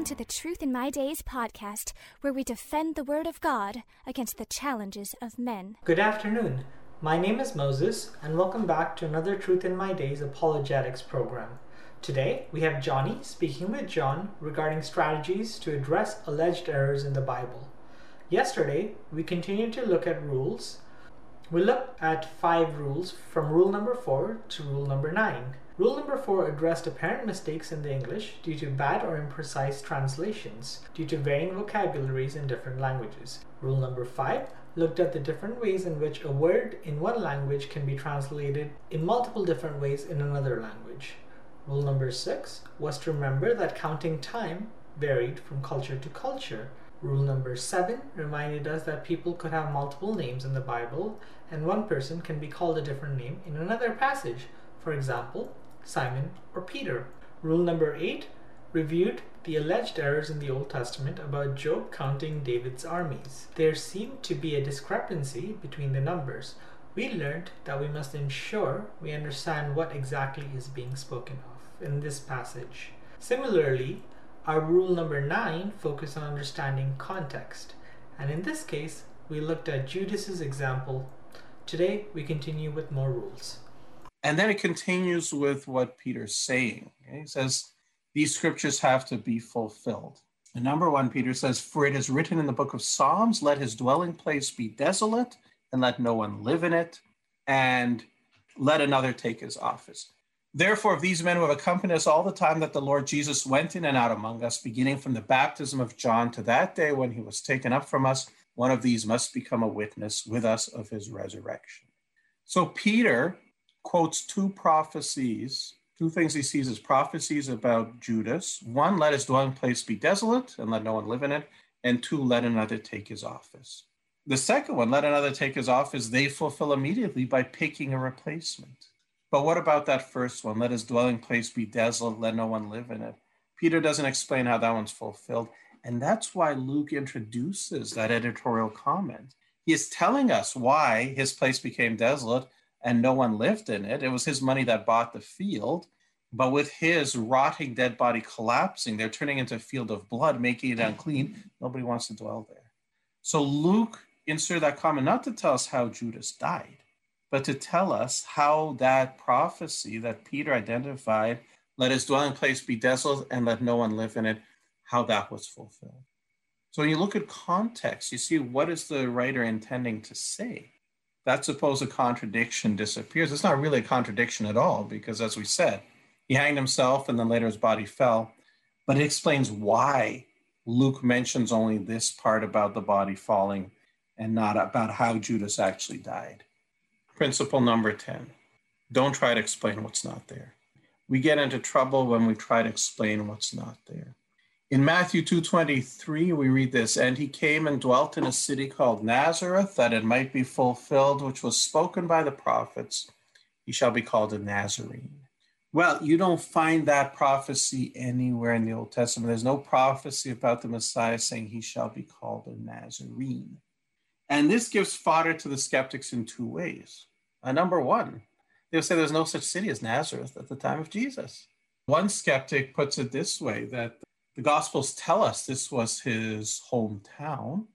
Welcome to the Truth in My Days podcast, where we defend the Word of God against the challenges of men. Good afternoon. My name is Moses, and welcome back to another Truth in My Days apologetics program. Today, we have Johnny speaking with John regarding strategies to address alleged errors in the Bible. Yesterday, we continued to look at rules. We looked at five rules from rule number four to rule number nine. Rule number four addressed apparent mistakes in the English due to bad or imprecise translations, due to varying vocabularies in different languages. Rule number five looked at the different ways in which a word in one language can be translated in multiple different ways in another language. Rule number six was to remember that counting time varied from culture to culture. Rule number seven reminded us that people could have multiple names in the Bible, and one person can be called a different name in another passage. For example, Simon or Peter. Rule number eight reviewed the alleged errors in the Old Testament about Joab counting David's armies. There seemed to be a discrepancy between the numbers. We learned that we must ensure we understand what exactly is being spoken of in this passage. Similarly, our rule number 9 focused on understanding context, and in this case, we looked at Judas's example. Today, we continue with more rules. And then it continues with what Peter's saying. Okay? He says, These scriptures have to be fulfilled. And number one, Peter says, For it is written in the book of Psalms, let his dwelling place be desolate, and let no one live in it, and let another take his office. Therefore, if these men who have accompanied us all the time that the Lord Jesus went in and out among us, beginning from the baptism of John to that day when he was taken up from us, one of these must become a witness with us of his resurrection. So Peter quotes two prophecies, two things he sees as prophecies about Judas. One, let his dwelling place be desolate and let no one live in it. And two, let another take his office. The second one, let another take his office, they fulfill immediately by picking a replacement. But what about that first one? Let his dwelling place be desolate, let no one live in it. Peter doesn't explain how that one's fulfilled. And that's why Luke introduces that editorial comment. He is telling us why his place became desolate and no one lived in it. It was his money that bought the field. But with his rotting dead body collapsing, they're turning into a field of blood, making it unclean. Nobody wants to dwell there. So Luke inserted that comment not to tell us how Judas died, but to tell us how that prophecy that Peter identified, let his dwelling place be desolate and let no one live in it, how that was fulfilled. So when you look at context, you see what is the writer intending to say. That supposed contradiction disappears. It's not really a contradiction at all, because as we said, he hanged himself and then later his body fell. But it explains why Luke mentions only this part about the body falling and not about how Judas actually died. Principle number 10 don't try to explain what's not there. We get into trouble when we try to explain what's not there. In Matthew 2:23 we read this and he came and dwelt in a city called Nazareth that it might be fulfilled which was spoken by the prophets he shall be called a Nazarene. Well, you don't find that prophecy anywhere in the Old Testament. There's no prophecy about the Messiah saying he shall be called a Nazarene. And this gives fodder to the skeptics in two ways. Uh, number one, they'll say there's no such city as Nazareth at the time of Jesus. One skeptic puts it this way that the Gospels tell us this was his hometown.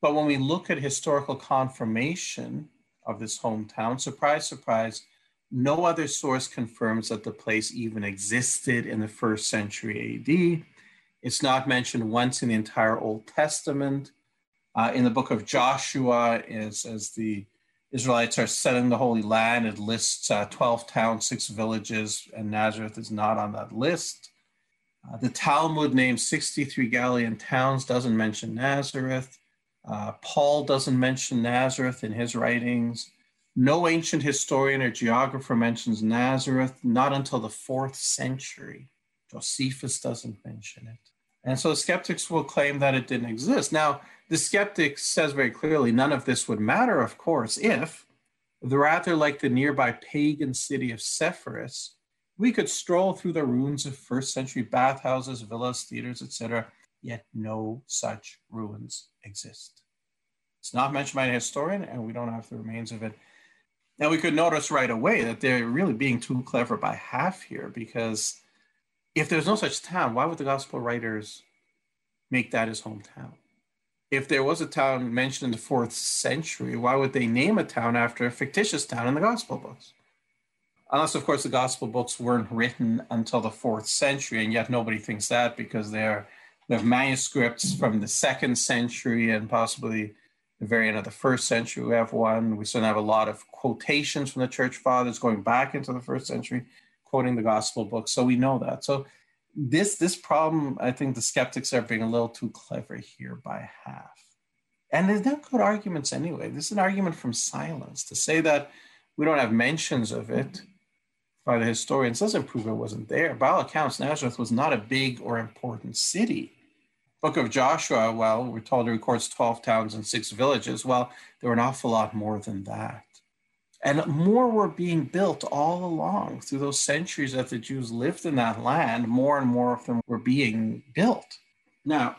But when we look at historical confirmation of this hometown, surprise, surprise, no other source confirms that the place even existed in the first century AD. It's not mentioned once in the entire Old Testament. Uh, in the book of Joshua, as, as the Israelites are setting the Holy Land. It lists uh, 12 towns, six villages, and Nazareth is not on that list. Uh, the Talmud names 63 Galilean towns, doesn't mention Nazareth. Uh, Paul doesn't mention Nazareth in his writings. No ancient historian or geographer mentions Nazareth, not until the fourth century. Josephus doesn't mention it. And so skeptics will claim that it didn't exist. Now, the skeptic says very clearly none of this would matter, of course, if, the rather like the nearby pagan city of Sepphoris, we could stroll through the ruins of first century bathhouses, villas, theaters, etc., yet no such ruins exist. It's not mentioned by a historian, and we don't have the remains of it. Now, we could notice right away that they're really being too clever by half here, because if there's no such town, why would the gospel writers make that his hometown. If there was a town mentioned in the fourth century, why would they name a town after a fictitious town in the gospel books? Unless, of course, the gospel books weren't written until the fourth century, and yet nobody thinks that because they're they have manuscripts from the second century and possibly the very end of the first century. We have one. We still have a lot of quotations from the church fathers going back into the first century, quoting the gospel books. So we know that. So this this problem, I think the skeptics are being a little too clever here by half. And there's not good arguments anyway. This is an argument from silence to say that we don't have mentions of it by the historians doesn't prove it wasn't there. By all accounts, Nazareth was not a big or important city. Book of Joshua, well, we're told it records 12 towns and six villages. Well, there were an awful lot more than that. And more were being built all along through those centuries that the Jews lived in that land. More and more of them were being built. Now,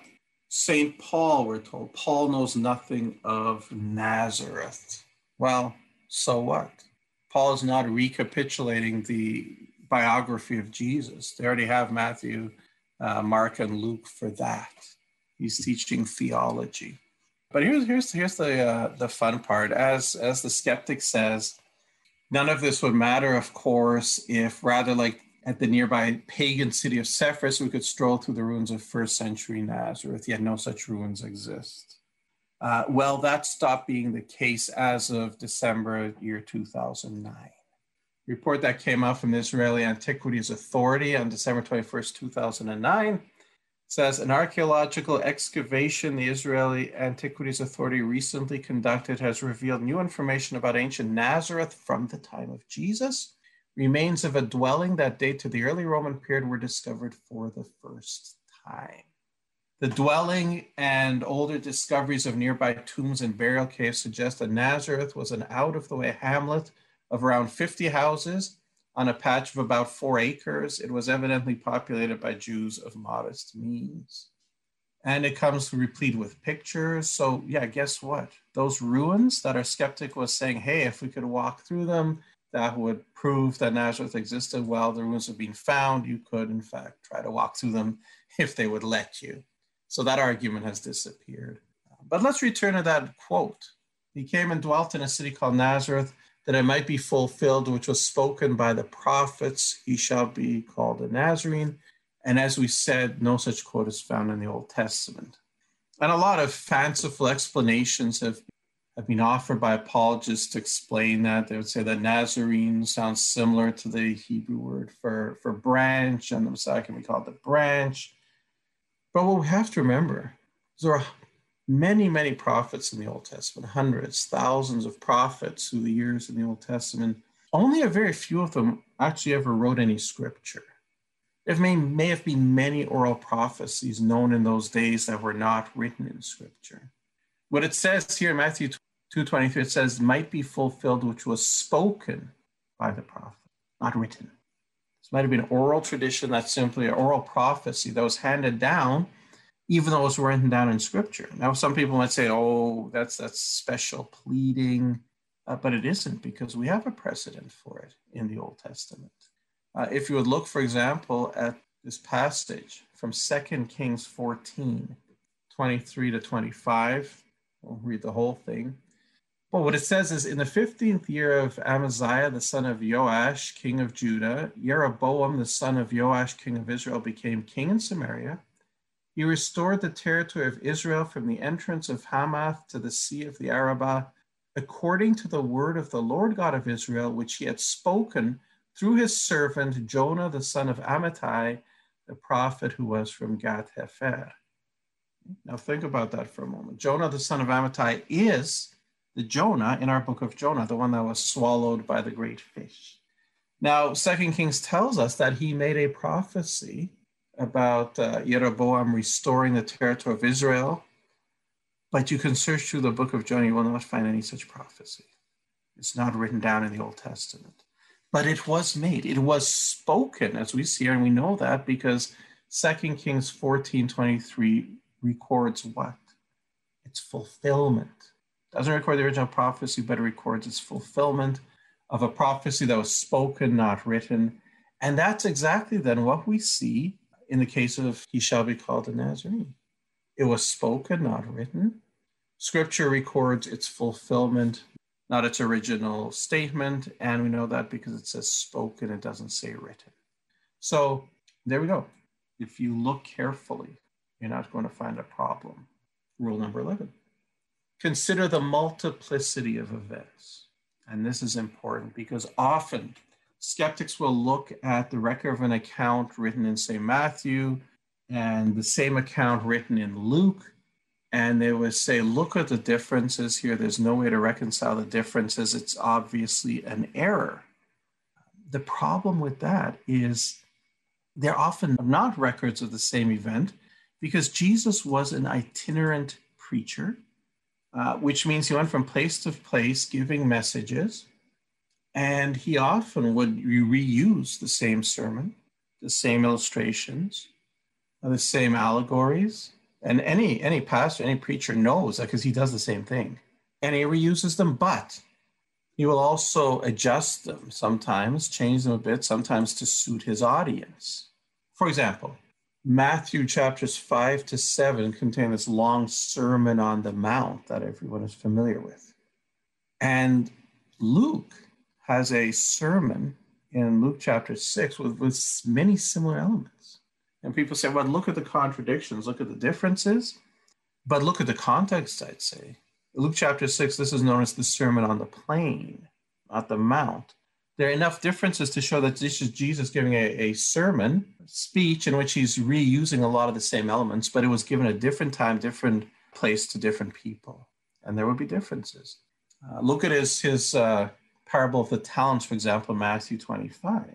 St. Paul, we're told, Paul knows nothing of Nazareth. Well, so what? Paul is not recapitulating the biography of Jesus. They already have Matthew, uh, Mark, and Luke for that. He's teaching theology. But here's here's here's the uh, the fun part. As as the skeptic says, none of this would matter, of course, if rather like at the nearby pagan city of Sepphoris, we could stroll through the ruins of first century Nazareth. Yet no such ruins exist. Uh, well, that stopped being the case as of December year 2009. Report that came out from the Israeli Antiquities Authority on December 21st, 2009 says an archaeological excavation the Israeli Antiquities Authority recently conducted has revealed new information about ancient Nazareth from the time of Jesus. Remains of a dwelling that date to the early Roman period were discovered for the first time. The dwelling and older discoveries of nearby tombs and burial caves suggest that Nazareth was an out of the way hamlet of around 50 houses on a patch of about four acres. It was evidently populated by Jews of modest means. And it comes replete with pictures. So, yeah, guess what? Those ruins that our skeptic was saying, hey, if we could walk through them, that would prove that Nazareth existed. Well, the ruins have been found. You could, in fact, try to walk through them if they would let you. So that argument has disappeared. But let's return to that quote. He came and dwelt in a city called Nazareth that it might be fulfilled, which was spoken by the prophets, he shall be called a Nazarene. And as we said, no such quote is found in the Old Testament. And a lot of fanciful explanations have, have been offered by apologists to explain that. They would say that Nazarene sounds similar to the Hebrew word for, for branch, and the Messiah can be called the branch. But what we have to remember is there are many, many prophets in the Old Testament, hundreds, thousands of prophets through the years in the Old Testament. Only a very few of them actually ever wrote any scripture. There may, may have been many oral prophecies known in those days that were not written in scripture. What it says here in Matthew 2.23, it says, might be fulfilled which was spoken by the prophet, not written. Might have been oral tradition that's simply an oral prophecy that was handed down even though it's written down in scripture. Now, some people might say, oh, that's, that's special pleading, uh, but it isn't because we have a precedent for it in the Old Testament. Uh, if you would look, for example, at this passage from 2 Kings 14, 23 to 25, we'll read the whole thing. Well, what it says is in the 15th year of Amaziah, the son of Joash, king of Judah, Jeroboam, the son of Joash, king of Israel, became king in Samaria he restored the territory of Israel from the entrance of Hamath to the sea of the Arabah, according to the word of the Lord God of Israel, which he had spoken through his servant Jonah, the son of Amittai, the prophet who was from Gath Hepher. Now think about that for a moment. Jonah, the son of Amittai, is the Jonah in our book of Jonah, the one that was swallowed by the great fish. Now, Second Kings tells us that he made a prophecy about uh, Jeroboam restoring the territory of Israel, but you can search through the book of Jonah, you will not find any such prophecy. It's not written down in the Old Testament. But it was made, it was spoken, as we see here, and we know that because 2 Kings 14 23 records what? Its fulfillment. Doesn't record the original prophecy, but it records its fulfillment of a prophecy that was spoken, not written. And that's exactly then what we see in the case of he shall be called a Nazarene. It was spoken, not written. Scripture records its fulfillment, not its original statement. And we know that because it says spoken, it doesn't say written. So there we go. If you look carefully, you're not going to find a problem. Rule number 11 consider the multiplicity of events. And this is important because often skeptics will look at the record of an account written in, say, Matthew and the same account written in Luke, and they would say, Look at the differences here. There's no way to reconcile the differences. It's obviously an error. The problem with that is they're often not records of the same event because Jesus was an itinerant preacher, uh, which means he went from place to place giving messages. And he often would reuse the same sermon, the same illustrations, the same allegories. And any any pastor, any preacher knows that because he does the same thing. And he reuses them, but he will also adjust them sometimes, change them a bit, sometimes to suit his audience. For example, Matthew chapters 5 to 7 contain this long Sermon on the Mount that everyone is familiar with. And Luke has a sermon in Luke chapter 6 with, with many similar elements. And people say, well, look at the contradictions, look at the differences, but look at the context, I'd say. Luke chapter 6, this is known as the Sermon on the Plain, not the Mount there are enough differences to show that this is Jesus giving a, a sermon speech in which he's reusing a lot of the same elements, but it was given a different time, different place to different people. And there would be differences. Uh, look at his, his uh, parable of the talents, for example, Matthew 25.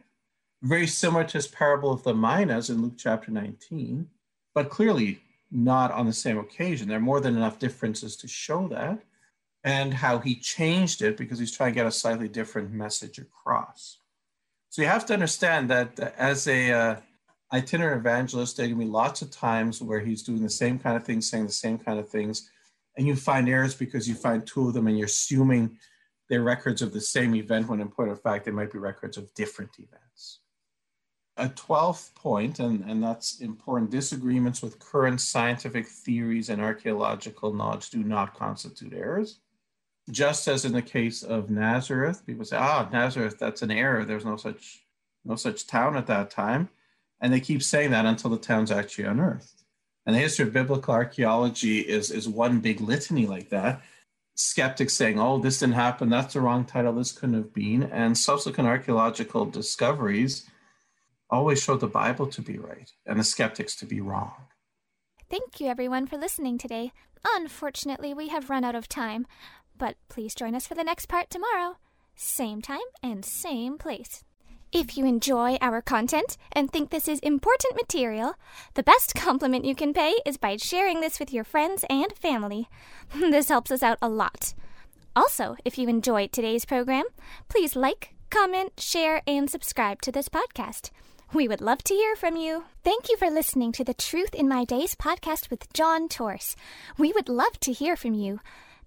Very similar to his parable of the minas in Luke chapter 19, but clearly not on the same occasion. There are more than enough differences to show that and how he changed it because he's trying to get a slightly different message across. So you have to understand that as a uh, itinerant evangelist, there can be lots of times where he's doing the same kind of things, saying the same kind of things, and you find errors because you find two of them and you're assuming they're records of the same event when in point of fact they might be records of different events. A 12th point, and, and that's important disagreements with current scientific theories and archaeological knowledge do not constitute errors just as in the case of Nazareth, people say, "Ah, Nazareth, that's an error. There's no such no such town at that time," and they keep saying that until the town's actually unearthed. And the history of biblical archaeology is is one big litany like that. Skeptics saying, "Oh, this didn't happen. That's the wrong title. This couldn't have been," and subsequent archaeological discoveries always show the Bible to be right and the skeptics to be wrong. Thank you, everyone, for listening today. Unfortunately, we have run out of time. But please join us for the next part tomorrow. Same time and same place. If you enjoy our content and think this is important material, the best compliment you can pay is by sharing this with your friends and family. this helps us out a lot. Also, if you enjoyed today's program, please like, comment, share, and subscribe to this podcast. We would love to hear from you. Thank you for listening to the Truth in My Days podcast with John Torse. We would love to hear from you.